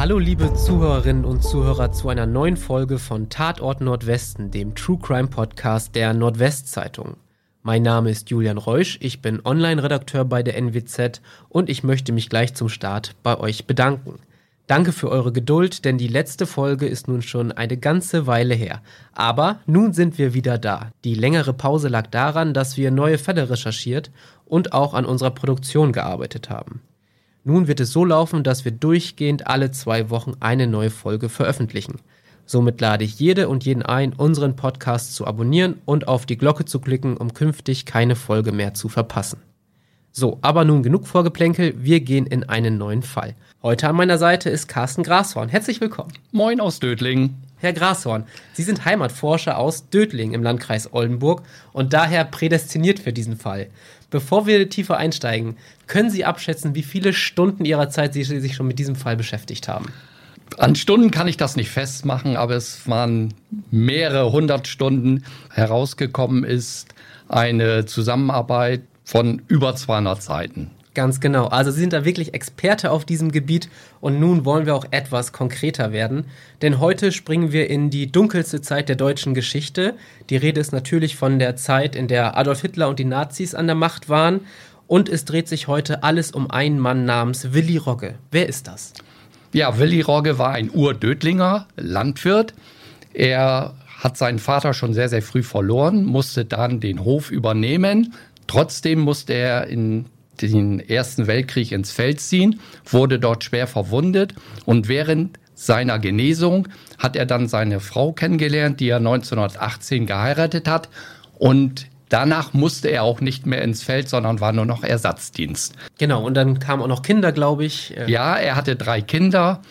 Hallo liebe Zuhörerinnen und Zuhörer zu einer neuen Folge von Tatort Nordwesten, dem True Crime Podcast der Nordwestzeitung. Mein Name ist Julian Reusch, ich bin Online-Redakteur bei der NWZ und ich möchte mich gleich zum Start bei euch bedanken. Danke für eure Geduld, denn die letzte Folge ist nun schon eine ganze Weile her. Aber nun sind wir wieder da. Die längere Pause lag daran, dass wir neue Fälle recherchiert und auch an unserer Produktion gearbeitet haben. Nun wird es so laufen, dass wir durchgehend alle zwei Wochen eine neue Folge veröffentlichen. Somit lade ich jede und jeden ein, unseren Podcast zu abonnieren und auf die Glocke zu klicken, um künftig keine Folge mehr zu verpassen. So, aber nun genug Vorgeplänkel, wir gehen in einen neuen Fall. Heute an meiner Seite ist Carsten Grashorn. Herzlich willkommen. Moin aus Dödling. Herr Grashorn, Sie sind Heimatforscher aus Dödling im Landkreis Oldenburg und daher prädestiniert für diesen Fall. Bevor wir tiefer einsteigen, können Sie abschätzen, wie viele Stunden Ihrer Zeit Sie sich schon mit diesem Fall beschäftigt haben? An Stunden kann ich das nicht festmachen, aber es waren mehrere hundert Stunden. Herausgekommen ist eine Zusammenarbeit von über 200 Seiten. Ganz genau. Also Sie sind da wirklich Experte auf diesem Gebiet und nun wollen wir auch etwas konkreter werden. Denn heute springen wir in die dunkelste Zeit der deutschen Geschichte. Die Rede ist natürlich von der Zeit, in der Adolf Hitler und die Nazis an der Macht waren. Und es dreht sich heute alles um einen Mann namens Willi Rogge. Wer ist das? Ja, Willi Rogge war ein Urdödlinger Landwirt. Er hat seinen Vater schon sehr, sehr früh verloren, musste dann den Hof übernehmen. Trotzdem musste er in den Ersten Weltkrieg ins Feld ziehen, wurde dort schwer verwundet und während seiner Genesung hat er dann seine Frau kennengelernt, die er 1918 geheiratet hat und Danach musste er auch nicht mehr ins Feld, sondern war nur noch Ersatzdienst. Genau, und dann kamen auch noch Kinder, glaube ich. Ja, er hatte drei Kinder,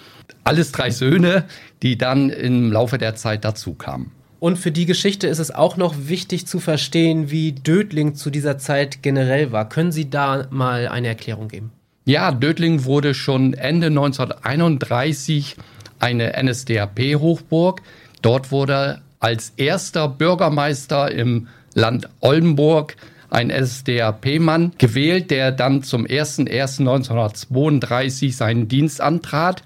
alles drei Söhne, die dann im Laufe der Zeit dazu kamen. Und für die Geschichte ist es auch noch wichtig zu verstehen, wie Dödling zu dieser Zeit generell war. Können Sie da mal eine Erklärung geben? Ja, Dödling wurde schon Ende 1931 eine NSDAP-Hochburg. Dort wurde als erster Bürgermeister im Land Oldenburg ein NSDAP-Mann gewählt, der dann zum 01.01.1932 seinen Dienst antrat.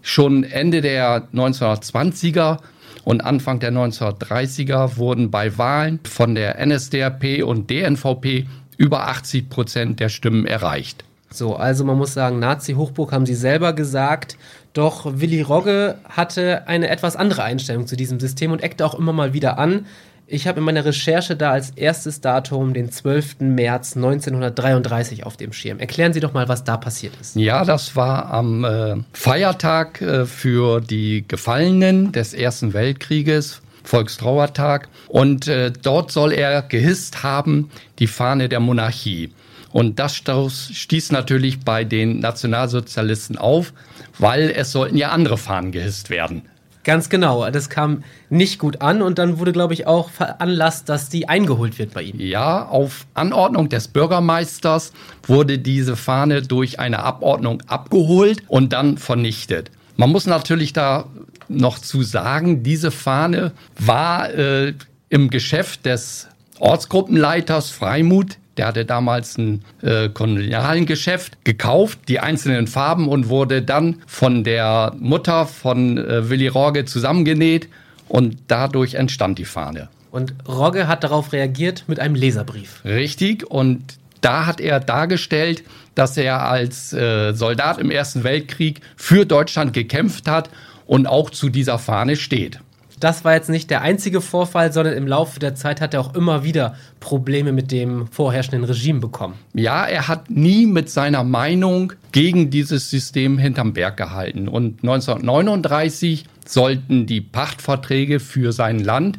Schon Ende der 1920er und Anfang der 1930er wurden bei Wahlen von der NSDAP und DNVP über 80 Prozent der Stimmen erreicht. So, also man muss sagen, Nazi-Hochburg haben sie selber gesagt. Doch Willi Rogge hatte eine etwas andere Einstellung zu diesem System und eckte auch immer mal wieder an. Ich habe in meiner Recherche da als erstes Datum den 12. März 1933 auf dem Schirm. Erklären Sie doch mal, was da passiert ist. Ja, das war am äh, Feiertag äh, für die Gefallenen des Ersten Weltkrieges. Volkstrauertag. Und äh, dort soll er gehisst haben die Fahne der Monarchie. Und das stieß natürlich bei den Nationalsozialisten auf, weil es sollten ja andere Fahnen gehisst werden. Ganz genau. Das kam nicht gut an und dann wurde, glaube ich, auch veranlasst, dass die eingeholt wird bei ihm. Ja, auf Anordnung des Bürgermeisters wurde diese Fahne durch eine Abordnung abgeholt und dann vernichtet. Man muss natürlich da noch zu sagen, diese Fahne war äh, im Geschäft des Ortsgruppenleiters Freimut der hatte damals ein äh, Kolonialengeschäft gekauft, die einzelnen Farben und wurde dann von der Mutter von äh, Willy Rogge zusammengenäht und dadurch entstand die Fahne. Und Rogge hat darauf reagiert mit einem Leserbrief. Richtig und da hat er dargestellt, dass er als äh, Soldat im Ersten Weltkrieg für Deutschland gekämpft hat und auch zu dieser Fahne steht das war jetzt nicht der einzige Vorfall, sondern im Laufe der Zeit hat er auch immer wieder Probleme mit dem vorherrschenden Regime bekommen. Ja, er hat nie mit seiner Meinung gegen dieses System hinterm Berg gehalten. Und 1939 sollten die Pachtverträge für sein Land,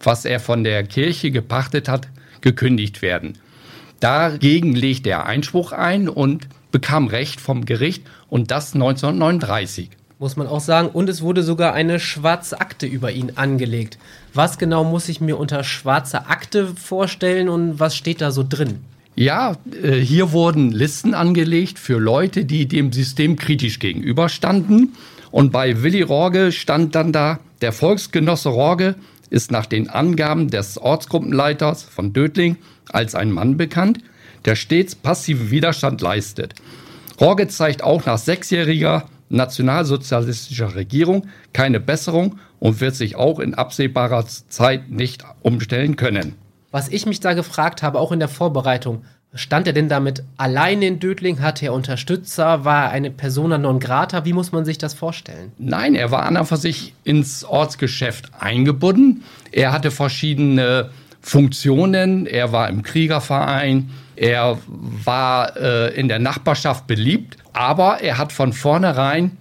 was er von der Kirche gepachtet hat, gekündigt werden. Dagegen legte er Einspruch ein und bekam Recht vom Gericht und das 1939 muss man auch sagen. Und es wurde sogar eine schwarze Akte über ihn angelegt. Was genau muss ich mir unter schwarzer Akte vorstellen und was steht da so drin? Ja, äh, hier wurden Listen angelegt für Leute, die dem System kritisch gegenüberstanden. Und bei Willi Rorge stand dann da, der Volksgenosse Rorge ist nach den Angaben des Ortsgruppenleiters von Dödling als ein Mann bekannt, der stets passiven Widerstand leistet. Rorge zeigt auch nach sechsjähriger nationalsozialistischer Regierung keine Besserung und wird sich auch in absehbarer Zeit nicht umstellen können. Was ich mich da gefragt habe, auch in der Vorbereitung, stand er denn damit allein in Dödling? Hatte er Unterstützer? War er eine Persona non grata? Wie muss man sich das vorstellen? Nein, er war an und für sich ins Ortsgeschäft eingebunden. Er hatte verschiedene Funktionen. Er war im Kriegerverein. Er war äh, in der Nachbarschaft beliebt. Aber er hat von vornherein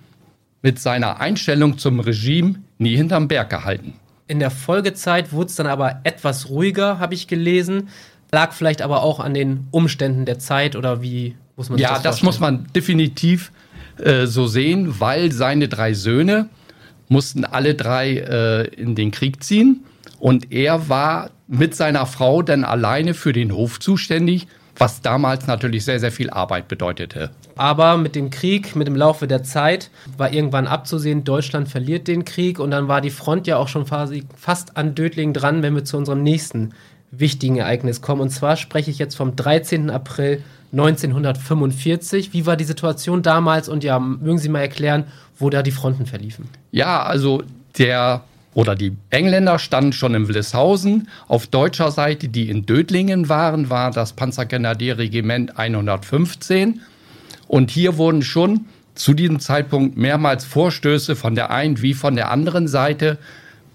mit seiner Einstellung zum Regime nie hinterm Berg gehalten. In der Folgezeit wurde es dann aber etwas ruhiger, habe ich gelesen. Lag vielleicht aber auch an den Umständen der Zeit oder wie muss man ja, das Ja, das muss man definitiv äh, so sehen, weil seine drei Söhne mussten alle drei äh, in den Krieg ziehen und er war mit seiner Frau dann alleine für den Hof zuständig, was damals natürlich sehr, sehr viel Arbeit bedeutete. Aber mit dem Krieg, mit dem Laufe der Zeit, war irgendwann abzusehen, Deutschland verliert den Krieg und dann war die Front ja auch schon fast an Dödling dran, wenn wir zu unserem nächsten wichtigen Ereignis kommen. Und zwar spreche ich jetzt vom 13. April 1945. Wie war die Situation damals? Und ja, mögen Sie mal erklären, wo da die Fronten verliefen? Ja, also der oder die Engländer standen schon in Willishausen. Auf deutscher Seite, die in Dödlingen waren, war das Panzergrenadierregiment 115. Und hier wurden schon zu diesem Zeitpunkt mehrmals Vorstöße von der einen wie von der anderen Seite,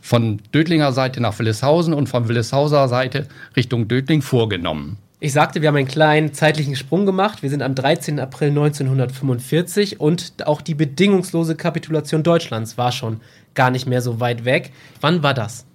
von Dödlinger Seite nach Willishausen und von Willishauser Seite Richtung Dödling vorgenommen. Ich sagte, wir haben einen kleinen zeitlichen Sprung gemacht. Wir sind am 13. April 1945 und auch die bedingungslose Kapitulation Deutschlands war schon gar nicht mehr so weit weg. Wann war das?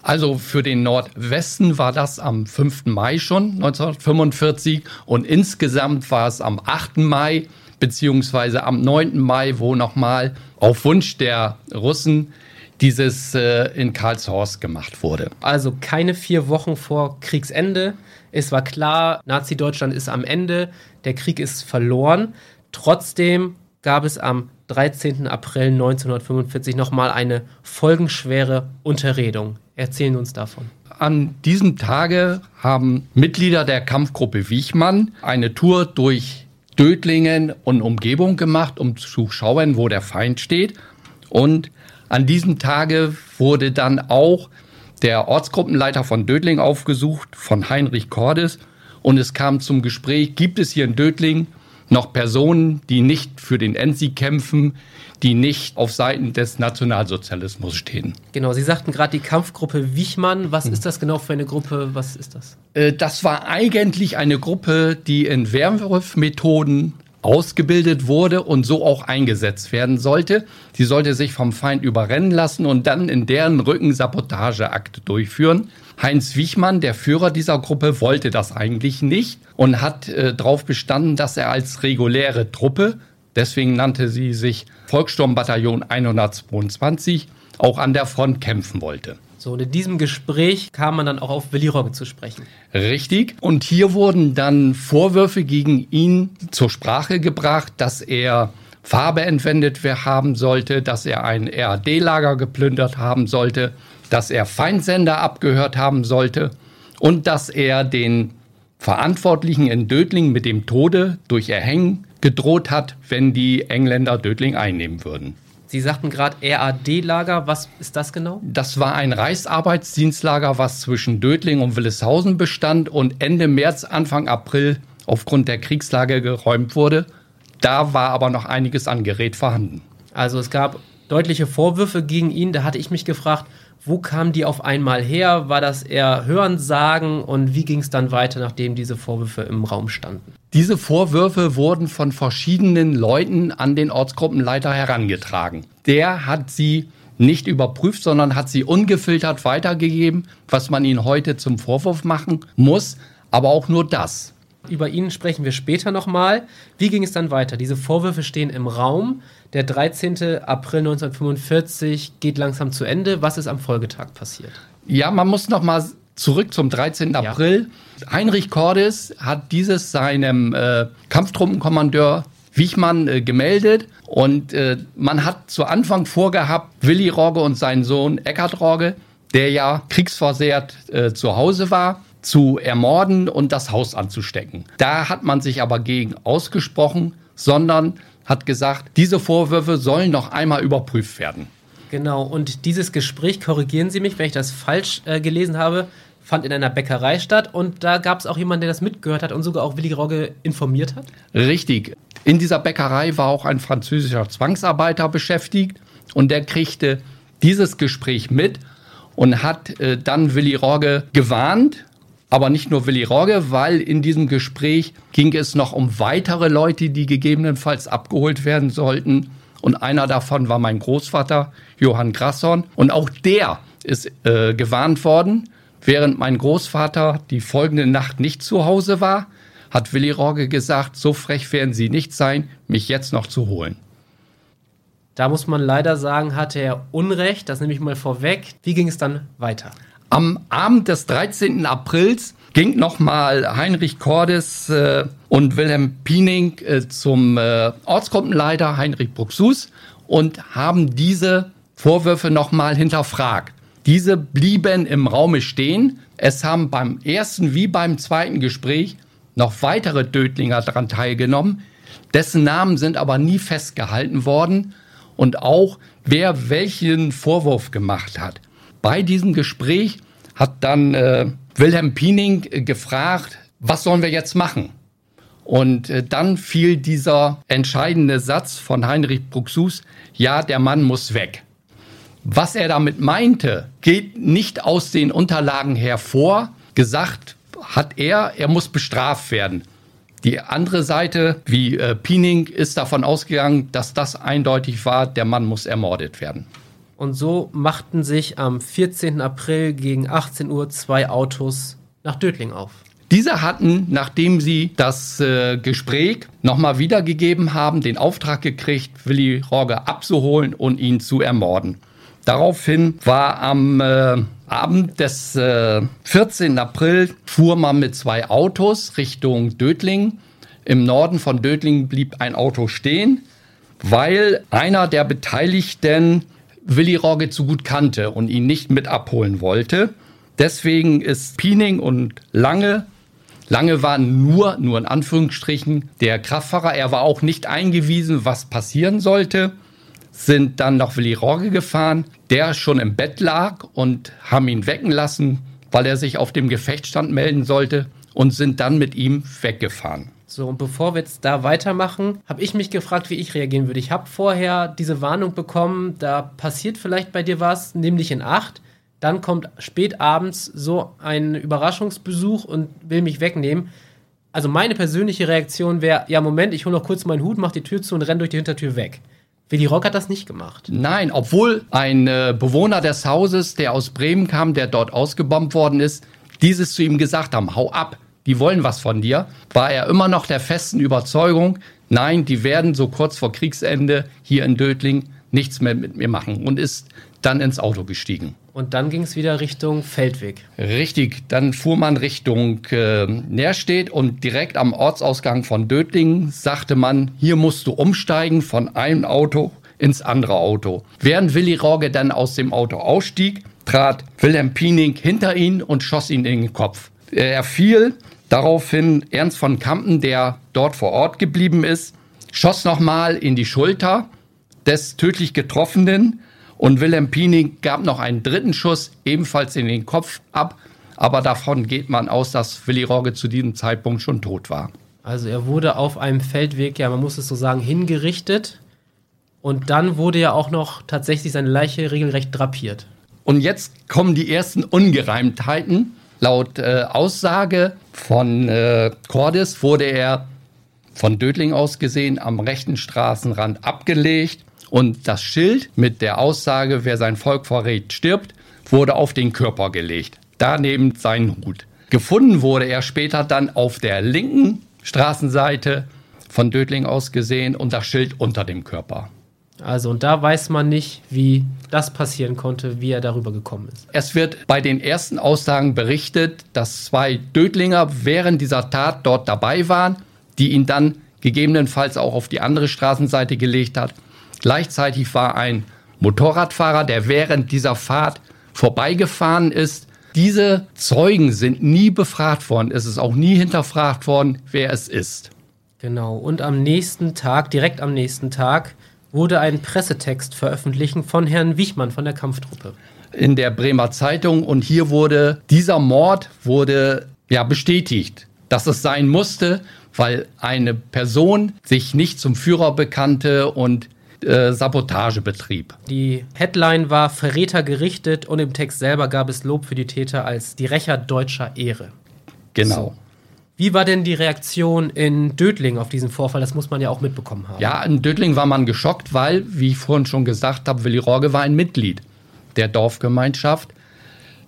Also für den Nordwesten war das am 5. Mai schon 1945 und insgesamt war es am 8. Mai beziehungsweise am 9. Mai, wo nochmal auf Wunsch der Russen dieses äh, in Karlshorst gemacht wurde. Also keine vier Wochen vor Kriegsende. Es war klar, Nazi-Deutschland ist am Ende, der Krieg ist verloren. Trotzdem gab es am 13. April 1945 nochmal eine folgenschwere Unterredung. Erzählen uns davon. An diesem Tage haben Mitglieder der Kampfgruppe Wichmann eine Tour durch Dödlingen und Umgebung gemacht, um zu schauen, wo der Feind steht. Und an diesem Tage wurde dann auch der Ortsgruppenleiter von Dödling aufgesucht, von Heinrich Cordes. Und es kam zum Gespräch, gibt es hier in Dödling noch Personen, die nicht für den Endsieg kämpfen, die nicht auf Seiten des Nationalsozialismus stehen. Genau, Sie sagten gerade die Kampfgruppe Wichmann. Was hm. ist das genau für eine Gruppe? Was ist das? Äh, das war eigentlich eine Gruppe, die in Werwolf-Methoden ausgebildet wurde und so auch eingesetzt werden sollte. Sie sollte sich vom Feind überrennen lassen und dann in deren Rücken Sabotageakte durchführen. Heinz Wichmann, der Führer dieser Gruppe, wollte das eigentlich nicht und hat äh, darauf bestanden, dass er als reguläre Truppe, deswegen nannte sie sich Volkssturmbataillon 122, auch an der Front kämpfen wollte. So, und in diesem Gespräch kam man dann auch auf Willi Rogge zu sprechen. Richtig. Und hier wurden dann Vorwürfe gegen ihn zur Sprache gebracht, dass er Farbe entwendet haben sollte, dass er ein RAD-Lager geplündert haben sollte, dass er Feindsender abgehört haben sollte und dass er den Verantwortlichen in Dödling mit dem Tode durch Erhängen gedroht hat, wenn die Engländer Dödling einnehmen würden. Sie sagten gerade RAD-Lager. Was ist das genau? Das war ein Reichsarbeitsdienstlager, was zwischen Dödling und Willishausen bestand und Ende März, Anfang April aufgrund der Kriegslage geräumt wurde. Da war aber noch einiges an Gerät vorhanden. Also es gab deutliche Vorwürfe gegen ihn. Da hatte ich mich gefragt, wo kamen die auf einmal her? War das eher Hörensagen und wie ging es dann weiter, nachdem diese Vorwürfe im Raum standen? Diese Vorwürfe wurden von verschiedenen Leuten an den Ortsgruppenleiter herangetragen. Der hat sie nicht überprüft, sondern hat sie ungefiltert weitergegeben, was man ihnen heute zum Vorwurf machen muss, aber auch nur das. Über ihn sprechen wir später nochmal. Wie ging es dann weiter? Diese Vorwürfe stehen im Raum. Der 13. April 1945 geht langsam zu Ende. Was ist am Folgetag passiert? Ja, man muss nochmal zurück zum 13. Ja. April. Heinrich Cordes hat dieses seinem äh, Kampftruppenkommandeur Wichmann äh, gemeldet und äh, man hat zu Anfang vorgehabt, Willi Rogge und seinen Sohn Eckhard Rogge, der ja kriegsversehrt äh, zu Hause war, zu ermorden und das Haus anzustecken. Da hat man sich aber gegen ausgesprochen, sondern hat gesagt, diese Vorwürfe sollen noch einmal überprüft werden. Genau, und dieses Gespräch, korrigieren Sie mich, wenn ich das falsch äh, gelesen habe, fand in einer Bäckerei statt und da gab es auch jemanden, der das mitgehört hat und sogar auch Willi Rogge informiert hat? Richtig. In dieser Bäckerei war auch ein französischer Zwangsarbeiter beschäftigt und der kriegte dieses Gespräch mit und hat äh, dann Willi Rogge gewarnt, aber nicht nur Willi Rogge, weil in diesem Gespräch ging es noch um weitere Leute, die gegebenenfalls abgeholt werden sollten. Und einer davon war mein Großvater, Johann Grasson. Und auch der ist äh, gewarnt worden. Während mein Großvater die folgende Nacht nicht zu Hause war, hat Willi Rogge gesagt, so frech werden Sie nicht sein, mich jetzt noch zu holen. Da muss man leider sagen, hatte er Unrecht, das nehme ich mal vorweg. Wie ging es dann weiter? Am Abend des 13. Aprils ging nochmal Heinrich Cordes äh, und Wilhelm Piening äh, zum äh, Ortsgruppenleiter Heinrich Bruxus und haben diese Vorwürfe nochmal hinterfragt. Diese blieben im Raume stehen. Es haben beim ersten wie beim zweiten Gespräch noch weitere Dödlinger daran teilgenommen. Dessen Namen sind aber nie festgehalten worden und auch wer welchen Vorwurf gemacht hat. Bei diesem Gespräch hat dann äh, Wilhelm Piening äh, gefragt, was sollen wir jetzt machen? Und äh, dann fiel dieser entscheidende Satz von Heinrich Bruxus, ja, der Mann muss weg. Was er damit meinte, geht nicht aus den Unterlagen hervor. Gesagt hat er, er muss bestraft werden. Die andere Seite, wie äh, Piening, ist davon ausgegangen, dass das eindeutig war, der Mann muss ermordet werden. Und so machten sich am 14. April gegen 18 Uhr zwei Autos nach Dödling auf. Diese hatten, nachdem sie das äh, Gespräch nochmal wiedergegeben haben, den Auftrag gekriegt, Willi Rogge abzuholen und ihn zu ermorden. Daraufhin war am äh, Abend des äh, 14. April fuhr man mit zwei Autos Richtung Dödling. Im Norden von Dödling blieb ein Auto stehen, weil einer der Beteiligten Willi Rogge zu gut kannte und ihn nicht mit abholen wollte. Deswegen ist Piening und Lange, Lange war nur, nur in Anführungsstrichen, der Kraftfahrer. Er war auch nicht eingewiesen, was passieren sollte. Sind dann nach Willi Rogge gefahren, der schon im Bett lag und haben ihn wecken lassen, weil er sich auf dem Gefechtsstand melden sollte und sind dann mit ihm weggefahren. So, und bevor wir jetzt da weitermachen, habe ich mich gefragt, wie ich reagieren würde. Ich habe vorher diese Warnung bekommen, da passiert vielleicht bei dir was, nimm dich in Acht. Dann kommt spät abends so ein Überraschungsbesuch und will mich wegnehmen. Also meine persönliche Reaktion wäre, ja Moment, ich hole noch kurz meinen Hut, mach die Tür zu und renn durch die Hintertür weg. Willi Rock hat das nicht gemacht. Nein, obwohl ein äh, Bewohner des Hauses, der aus Bremen kam, der dort ausgebombt worden ist, dieses zu ihm gesagt haben, hau ab, die wollen was von dir, war er immer noch der festen Überzeugung, nein, die werden so kurz vor Kriegsende hier in Dödling nichts mehr mit mir machen und ist dann ins Auto gestiegen. Und dann ging es wieder Richtung Feldweg. Richtig, dann fuhr man Richtung äh, Nährstedt und direkt am Ortsausgang von Dödling sagte man, hier musst du umsteigen von einem Auto ins andere Auto. Während Willi Rogge dann aus dem Auto ausstieg, trat Wilhelm Piening hinter ihn und schoss ihn in den Kopf. Er fiel Daraufhin Ernst von Kampen, der dort vor Ort geblieben ist, schoss nochmal in die Schulter des tödlich Getroffenen und Wilhelm Piening gab noch einen dritten Schuss, ebenfalls in den Kopf ab. Aber davon geht man aus, dass Willi Rogge zu diesem Zeitpunkt schon tot war. Also er wurde auf einem Feldweg, ja, man muss es so sagen, hingerichtet. Und dann wurde ja auch noch tatsächlich seine Leiche regelrecht drapiert. Und jetzt kommen die ersten Ungereimtheiten. Laut äh, Aussage von äh, Cordes wurde er von Dödling aus gesehen am rechten Straßenrand abgelegt und das Schild mit der Aussage, wer sein Volk verrät, stirbt, wurde auf den Körper gelegt. Daneben sein Hut. Gefunden wurde er später dann auf der linken Straßenseite von Dödling aus gesehen und das Schild unter dem Körper. Also, und da weiß man nicht, wie das passieren konnte, wie er darüber gekommen ist. Es wird bei den ersten Aussagen berichtet, dass zwei Dödlinger während dieser Tat dort dabei waren, die ihn dann gegebenenfalls auch auf die andere Straßenseite gelegt hat. Gleichzeitig war ein Motorradfahrer, der während dieser Fahrt vorbeigefahren ist. Diese Zeugen sind nie befragt worden. Es ist auch nie hinterfragt worden, wer es ist. Genau, und am nächsten Tag, direkt am nächsten Tag, wurde ein Pressetext veröffentlicht von Herrn Wichmann von der Kampftruppe. In der Bremer Zeitung und hier wurde dieser Mord wurde ja bestätigt, dass es sein musste, weil eine Person sich nicht zum Führer bekannte und äh, Sabotage betrieb. Die Headline war Verräter gerichtet und im Text selber gab es Lob für die Täter als die Rächer deutscher Ehre. Genau. So. Wie war denn die Reaktion in Dödling auf diesen Vorfall? Das muss man ja auch mitbekommen haben. Ja, in Dödling war man geschockt, weil, wie ich vorhin schon gesagt habe, Willi Rorge war ein Mitglied der Dorfgemeinschaft.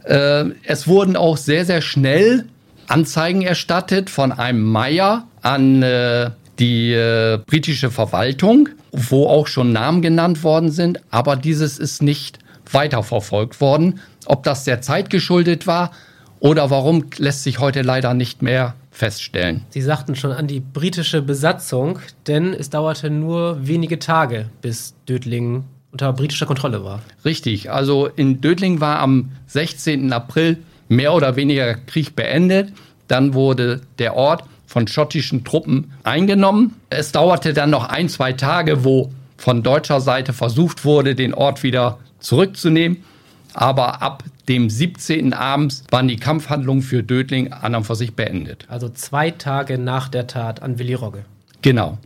Äh, es wurden auch sehr, sehr schnell Anzeigen erstattet von einem Meier an äh, die äh, britische Verwaltung, wo auch schon Namen genannt worden sind, aber dieses ist nicht weiterverfolgt worden. Ob das der Zeit geschuldet war oder warum, lässt sich heute leider nicht mehr feststellen. Sie sagten schon an die britische Besatzung, denn es dauerte nur wenige Tage, bis Dödlingen unter britischer Kontrolle war. Richtig, also in Dödlingen war am 16. April mehr oder weniger Krieg beendet. Dann wurde der Ort von schottischen Truppen eingenommen. Es dauerte dann noch ein, zwei Tage, wo von deutscher Seite versucht wurde, den Ort wieder zurückzunehmen. Aber ab dem 17. abends waren die Kampfhandlungen für Dödling an und für sich beendet. Also zwei Tage nach der Tat an Willi Rogge. Genau.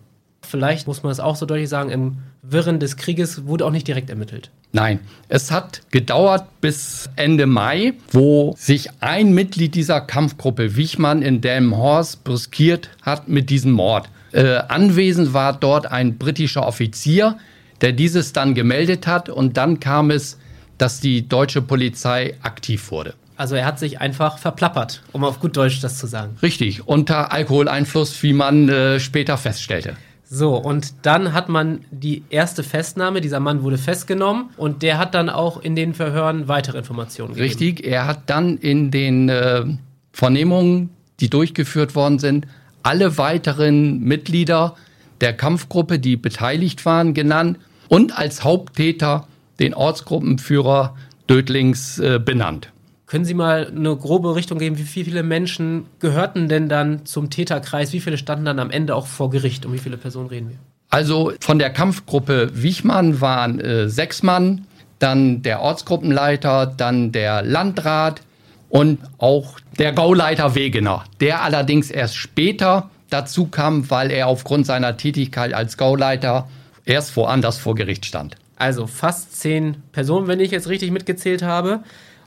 Vielleicht muss man es auch so deutlich sagen, im Wirren des Krieges wurde auch nicht direkt ermittelt. Nein, es hat gedauert bis Ende Mai, wo sich ein Mitglied dieser Kampfgruppe, Wichmann, in Delmenhorst brüskiert hat mit diesem Mord. Äh, anwesend war dort ein britischer Offizier, der dieses dann gemeldet hat und dann kam es dass die deutsche Polizei aktiv wurde. Also er hat sich einfach verplappert, um auf gut Deutsch das zu sagen. Richtig, unter Alkoholeinfluss, wie man äh, später feststellte. So, und dann hat man die erste Festnahme, dieser Mann wurde festgenommen und der hat dann auch in den Verhören weitere Informationen gegeben. Richtig, er hat dann in den äh, Vernehmungen, die durchgeführt worden sind, alle weiteren Mitglieder der Kampfgruppe, die beteiligt waren, genannt und als Haupttäter den Ortsgruppenführer Dödlings äh, benannt. Können Sie mal eine grobe Richtung geben, wie viele Menschen gehörten denn dann zum Täterkreis? Wie viele standen dann am Ende auch vor Gericht? Um wie viele Personen reden wir? Also von der Kampfgruppe Wichmann waren äh, sechs Mann, dann der Ortsgruppenleiter, dann der Landrat und auch der Gauleiter Wegener, der allerdings erst später dazu kam, weil er aufgrund seiner Tätigkeit als Gauleiter erst woanders vor Gericht stand. Also fast zehn Personen, wenn ich jetzt richtig mitgezählt habe.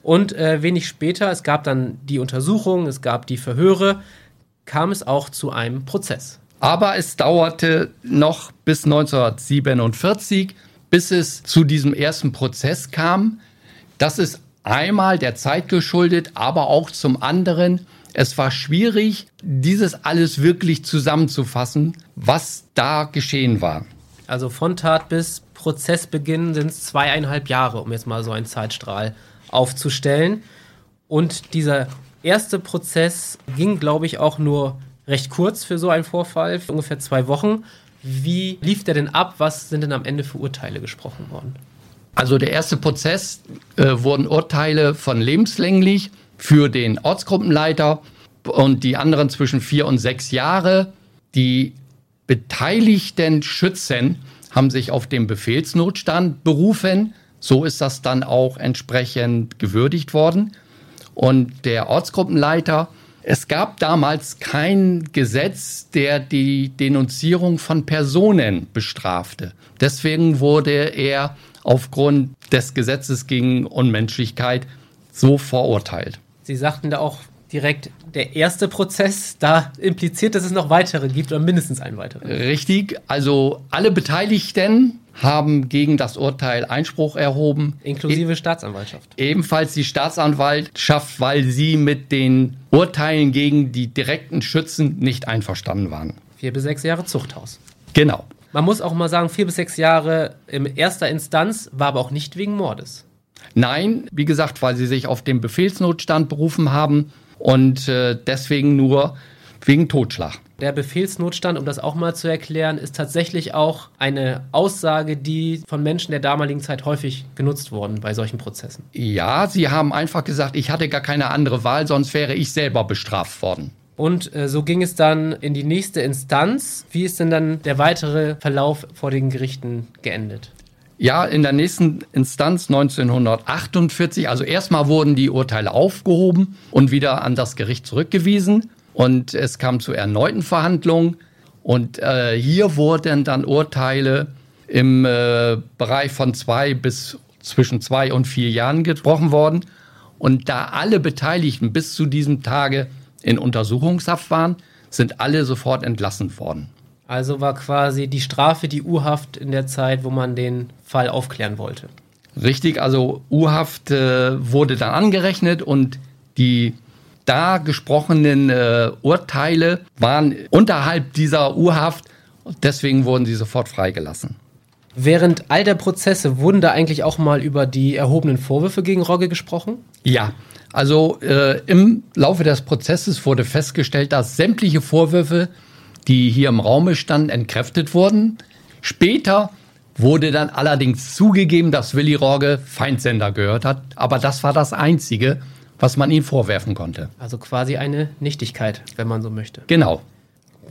Und äh, wenig später, es gab dann die Untersuchung, es gab die Verhöre, kam es auch zu einem Prozess. Aber es dauerte noch bis 1947, bis es zu diesem ersten Prozess kam. Das ist einmal der Zeit geschuldet, aber auch zum anderen, es war schwierig, dieses alles wirklich zusammenzufassen, was da geschehen war. Also von Tat bis Prozessbeginn sind es zweieinhalb Jahre, um jetzt mal so einen Zeitstrahl aufzustellen. Und dieser erste Prozess ging, glaube ich, auch nur recht kurz für so einen Vorfall, für ungefähr zwei Wochen. Wie lief der denn ab? Was sind denn am Ende für Urteile gesprochen worden? Also der erste Prozess äh, wurden Urteile von lebenslänglich für den Ortsgruppenleiter und die anderen zwischen vier und sechs Jahre. Die beteiligten Schützen haben sich auf den Befehlsnotstand berufen. So ist das dann auch entsprechend gewürdigt worden. Und der Ortsgruppenleiter, es gab damals kein Gesetz, der die Denunzierung von Personen bestrafte. Deswegen wurde er aufgrund des Gesetzes gegen Unmenschlichkeit so verurteilt. Sie sagten da auch direkt der erste Prozess, da impliziert, dass es noch weitere gibt oder mindestens einen weiteren. Richtig, also alle Beteiligten haben gegen das Urteil Einspruch erhoben. Inklusive e Staatsanwaltschaft. Ebenfalls die Staatsanwaltschaft, weil sie mit den Urteilen gegen die direkten Schützen nicht einverstanden waren. Vier bis sechs Jahre Zuchthaus. Genau. Man muss auch mal sagen, vier bis sechs Jahre in erster Instanz war aber auch nicht wegen Mordes. Nein, wie gesagt, weil sie sich auf den Befehlsnotstand berufen haben und äh, deswegen nur wegen Totschlag. Der Befehlsnotstand, um das auch mal zu erklären, ist tatsächlich auch eine Aussage, die von Menschen der damaligen Zeit häufig genutzt worden bei solchen Prozessen. Ja, sie haben einfach gesagt, ich hatte gar keine andere Wahl, sonst wäre ich selber bestraft worden. Und äh, so ging es dann in die nächste Instanz. Wie ist denn dann der weitere Verlauf vor den Gerichten geendet? Ja, in der nächsten Instanz 1948, also erstmal wurden die Urteile aufgehoben und wieder an das Gericht zurückgewiesen. Und es kam zu erneuten Verhandlungen. Und äh, hier wurden dann Urteile im äh, Bereich von zwei bis zwischen zwei und vier Jahren gesprochen worden. Und da alle Beteiligten bis zu diesem Tage in Untersuchungshaft waren, sind alle sofort entlassen worden. Also war quasi die Strafe die U-Haft in der Zeit, wo man den Fall aufklären wollte. Richtig, also U-Haft äh, wurde dann angerechnet und die da gesprochenen äh, Urteile waren unterhalb dieser U-Haft. Deswegen wurden sie sofort freigelassen. Während all der Prozesse wurden da eigentlich auch mal über die erhobenen Vorwürfe gegen Rogge gesprochen? Ja, also äh, im Laufe des Prozesses wurde festgestellt, dass sämtliche Vorwürfe die hier im Raume standen, entkräftet wurden. Später wurde dann allerdings zugegeben, dass Willy Rorge Feindsender gehört hat, aber das war das Einzige, was man ihm vorwerfen konnte. Also quasi eine Nichtigkeit, wenn man so möchte. Genau.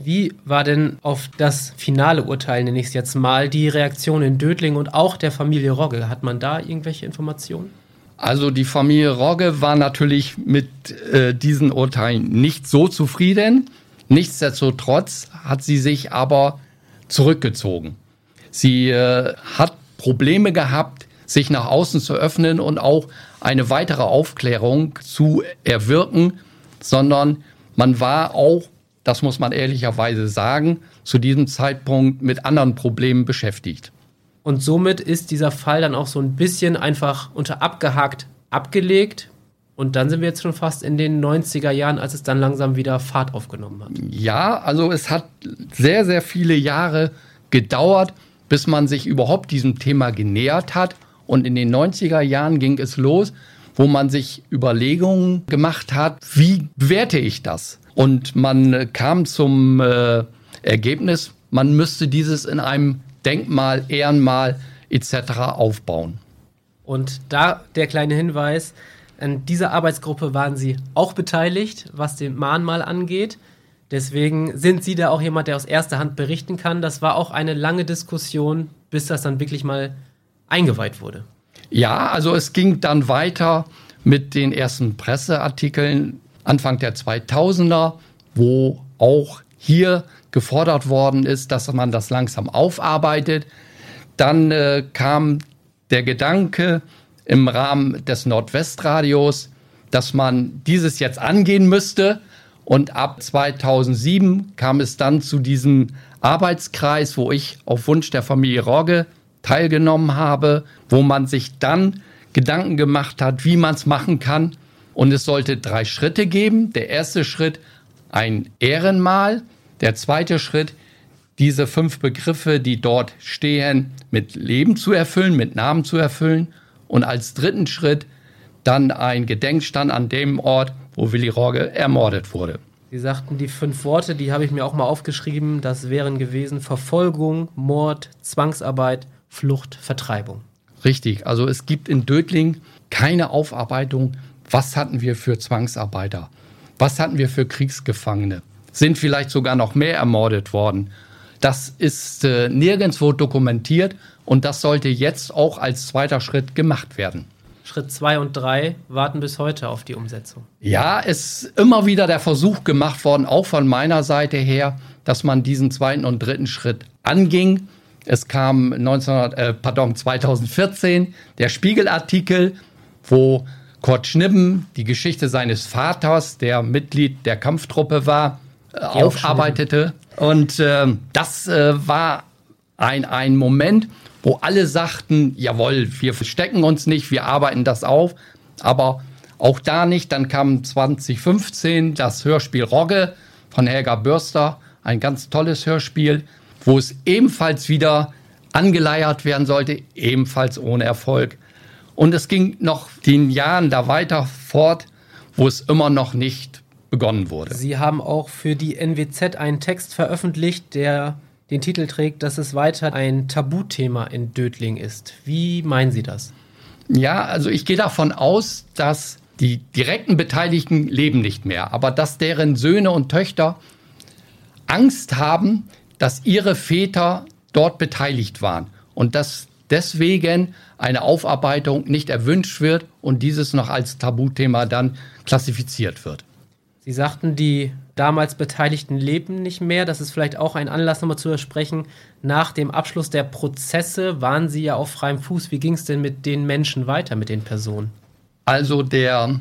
Wie war denn auf das finale Urteil, nenne ich es jetzt mal, die Reaktion in Dödling und auch der Familie Rogge? Hat man da irgendwelche Informationen? Also die Familie Rogge war natürlich mit äh, diesen Urteilen nicht so zufrieden. Nichtsdestotrotz hat sie sich aber zurückgezogen. Sie äh, hat Probleme gehabt, sich nach außen zu öffnen und auch eine weitere Aufklärung zu erwirken, sondern man war auch, das muss man ehrlicherweise sagen, zu diesem Zeitpunkt mit anderen Problemen beschäftigt. Und somit ist dieser Fall dann auch so ein bisschen einfach unter abgehakt abgelegt und dann sind wir jetzt schon fast in den 90er Jahren, als es dann langsam wieder Fahrt aufgenommen hat. Ja, also es hat sehr, sehr viele Jahre gedauert, bis man sich überhaupt diesem Thema genähert hat. Und in den 90er Jahren ging es los, wo man sich Überlegungen gemacht hat, wie bewerte ich das? Und man kam zum äh, Ergebnis, man müsste dieses in einem Denkmal, Ehrenmal etc. aufbauen. Und da der kleine Hinweis, an dieser Arbeitsgruppe waren Sie auch beteiligt, was den Mahnmal angeht. Deswegen sind Sie da auch jemand, der aus erster Hand berichten kann. Das war auch eine lange Diskussion, bis das dann wirklich mal eingeweiht wurde. Ja, also es ging dann weiter mit den ersten Presseartikeln Anfang der 2000er, wo auch hier gefordert worden ist, dass man das langsam aufarbeitet. Dann äh, kam der Gedanke, im Rahmen des Nordwestradios, dass man dieses jetzt angehen müsste. Und ab 2007 kam es dann zu diesem Arbeitskreis, wo ich auf Wunsch der Familie Rogge teilgenommen habe, wo man sich dann Gedanken gemacht hat, wie man es machen kann. Und es sollte drei Schritte geben. Der erste Schritt ein Ehrenmal. Der zweite Schritt diese fünf Begriffe, die dort stehen, mit Leben zu erfüllen, mit Namen zu erfüllen und als dritten Schritt dann ein Gedenkstand an dem Ort, wo Willy Rogge ermordet wurde. Sie sagten die fünf Worte, die habe ich mir auch mal aufgeschrieben. Das wären gewesen Verfolgung, Mord, Zwangsarbeit, Flucht, Vertreibung. Richtig, also es gibt in Dödling keine Aufarbeitung. Was hatten wir für Zwangsarbeiter? Was hatten wir für Kriegsgefangene? Sind vielleicht sogar noch mehr ermordet worden? Das ist äh, nirgendwo dokumentiert und das sollte jetzt auch als zweiter Schritt gemacht werden. Schritt zwei und drei warten bis heute auf die Umsetzung. Ja, es ist immer wieder der Versuch gemacht worden, auch von meiner Seite her, dass man diesen zweiten und dritten Schritt anging. Es kam 19, äh, pardon, 2014 der Spiegelartikel, wo Kurt Schnibben die Geschichte seines Vaters, der Mitglied der Kampftruppe war, äh, aufarbeitete. Und äh, das war ein, ein Moment, wo alle sagten, jawohl, wir verstecken uns nicht, wir arbeiten das auf. Aber auch da nicht. Dann kam 2015 das Hörspiel Rogge von Helga Bürster, ein ganz tolles Hörspiel, wo es ebenfalls wieder angeleiert werden sollte, ebenfalls ohne Erfolg. Und es ging noch den Jahren da weiter fort, wo es immer noch nicht begonnen wurde. Sie haben auch für die NWZ einen Text veröffentlicht, der den Titel trägt, dass es weiter ein Tabuthema in Dödling ist. Wie meinen Sie das? Ja, also ich gehe davon aus, dass Die direkten Beteiligten leben nicht mehr, aber dass deren Söhne und Töchter Angst haben, dass ihre Väter dort beteiligt waren und dass deswegen eine Aufarbeitung nicht erwünscht wird und dieses noch als Tabuthema dann klassifiziert wird. Sie sagten, die damals Beteiligten leben nicht mehr. Das ist vielleicht auch ein Anlass, nochmal zu sprechen. Nach dem Abschluss der Prozesse waren Sie ja auf freiem Fuß. Wie ging es denn mit den Menschen weiter, mit den Personen? Also der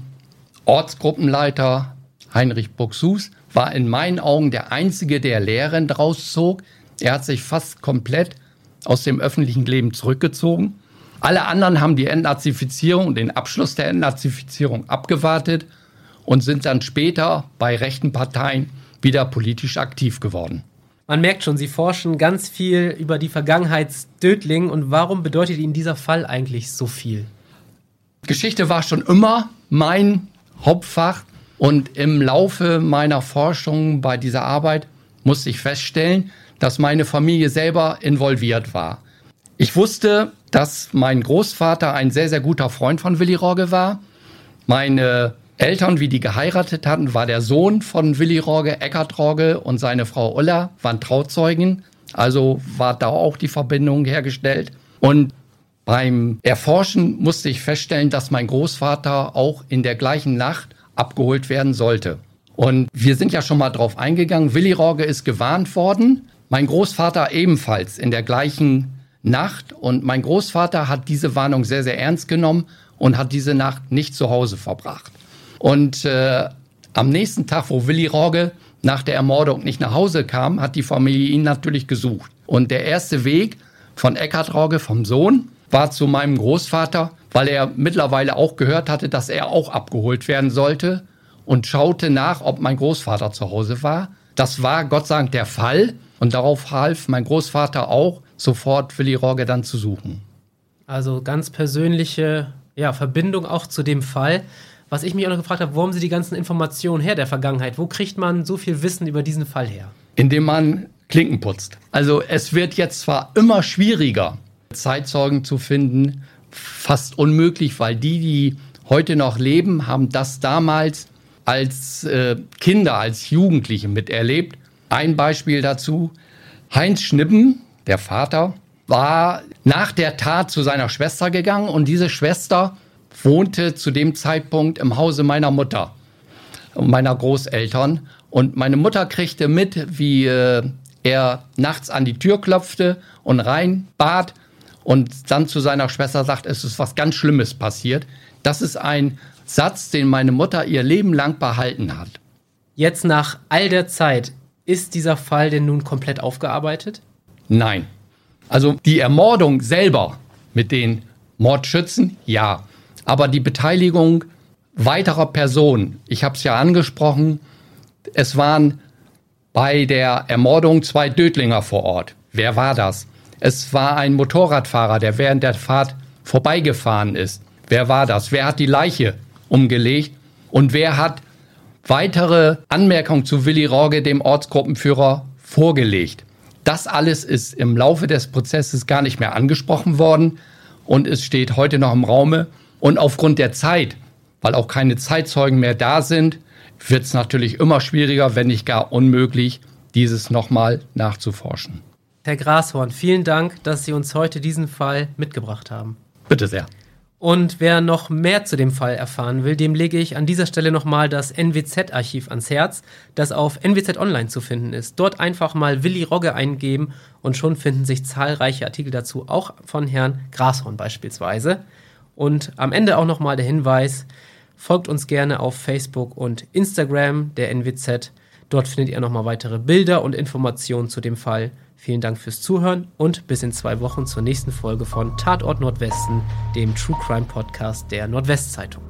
Ortsgruppenleiter Heinrich Buxus war in meinen Augen der Einzige, der Lehren draus zog. Er hat sich fast komplett aus dem öffentlichen Leben zurückgezogen. Alle anderen haben die Entnazifizierung und den Abschluss der Entnazifizierung abgewartet und sind dann später bei rechten Parteien wieder politisch aktiv geworden. Man merkt schon, Sie forschen ganz viel über die Vergangenheit Dödling und warum bedeutet Ihnen dieser Fall eigentlich so viel? Geschichte war schon immer mein Hauptfach und im Laufe meiner Forschung bei dieser Arbeit musste ich feststellen, dass meine Familie selber involviert war. Ich wusste, dass mein Großvater ein sehr, sehr guter Freund von Willi Rogge war. Meine Eltern, wie die geheiratet hatten, war der Sohn von Willi Rogge, Eckart Rogge und seine Frau Ulla waren Trauzeugen. Also war da auch die Verbindung hergestellt. Und beim Erforschen musste ich feststellen, dass mein Großvater auch in der gleichen Nacht abgeholt werden sollte. Und wir sind ja schon mal drauf eingegangen. Willi Rogge ist gewarnt worden. Mein Großvater ebenfalls in der gleichen Nacht. Und mein Großvater hat diese Warnung sehr, sehr ernst genommen und hat diese Nacht nicht zu Hause verbracht. Und äh, am nächsten Tag, wo Willi Rogge nach der Ermordung nicht nach Hause kam, hat die Familie ihn natürlich gesucht. Und der erste Weg von Eckhard Rogge, vom Sohn, war zu meinem Großvater, weil er mittlerweile auch gehört hatte, dass er auch abgeholt werden sollte und schaute nach, ob mein Großvater zu Hause war. Das war Gott sei Dank der Fall und darauf half mein Großvater auch, sofort Willi Rogge dann zu suchen. Also ganz persönliche ja, Verbindung auch zu dem Fall. Was ich mich auch noch gefragt habe, wo haben Sie die ganzen Informationen her der Vergangenheit? Wo kriegt man so viel Wissen über diesen Fall her? Indem man Klinken putzt. Also es wird jetzt zwar immer schwieriger, Zeitzeugen zu finden, fast unmöglich, weil die, die heute noch leben, haben das damals als äh, Kinder, als Jugendliche miterlebt. Ein Beispiel dazu, Heinz Schnippen, der Vater, war nach der Tat zu seiner Schwester gegangen und diese Schwester wohnte zu dem Zeitpunkt im Hause meiner Mutter und meiner Großeltern. Und meine Mutter kriegte mit, wie äh, er nachts an die Tür klopfte und rein bat und dann zu seiner Schwester sagt, es ist was ganz Schlimmes passiert. Das ist ein Satz, den meine Mutter ihr Leben lang behalten hat. Jetzt nach all der Zeit, ist dieser Fall denn nun komplett aufgearbeitet? Nein. Also die Ermordung selber mit den Mordschützen, ja aber die Beteiligung weiterer Personen, ich habe es ja angesprochen, es waren bei der Ermordung zwei Dödlinger vor Ort. Wer war das? Es war ein Motorradfahrer, der während der Fahrt vorbeigefahren ist. Wer war das? Wer hat die Leiche umgelegt? Und wer hat weitere Anmerkungen zu Willi Rogge, dem Ortsgruppenführer, vorgelegt? Das alles ist im Laufe des Prozesses gar nicht mehr angesprochen worden und es steht heute noch im Raume. Und aufgrund der Zeit, weil auch keine Zeitzeugen mehr da sind, wird es natürlich immer schwieriger, wenn nicht gar unmöglich, dieses nochmal nachzuforschen. Herr Grashorn, vielen Dank, dass Sie uns heute diesen Fall mitgebracht haben. Bitte sehr. Und wer noch mehr zu dem Fall erfahren will, dem lege ich an dieser Stelle nochmal das NWZ-Archiv ans Herz, das auf NWZ Online zu finden ist. Dort einfach mal Willi Rogge eingeben und schon finden sich zahlreiche Artikel dazu, auch von Herrn Grashorn beispielsweise. Und am Ende auch nochmal der Hinweis, folgt uns gerne auf Facebook und Instagram der NWZ. Dort findet ihr nochmal weitere Bilder und Informationen zu dem Fall. Vielen Dank fürs Zuhören und bis in zwei Wochen zur nächsten Folge von Tatort Nordwesten, dem True Crime Podcast der Nordwestzeitung.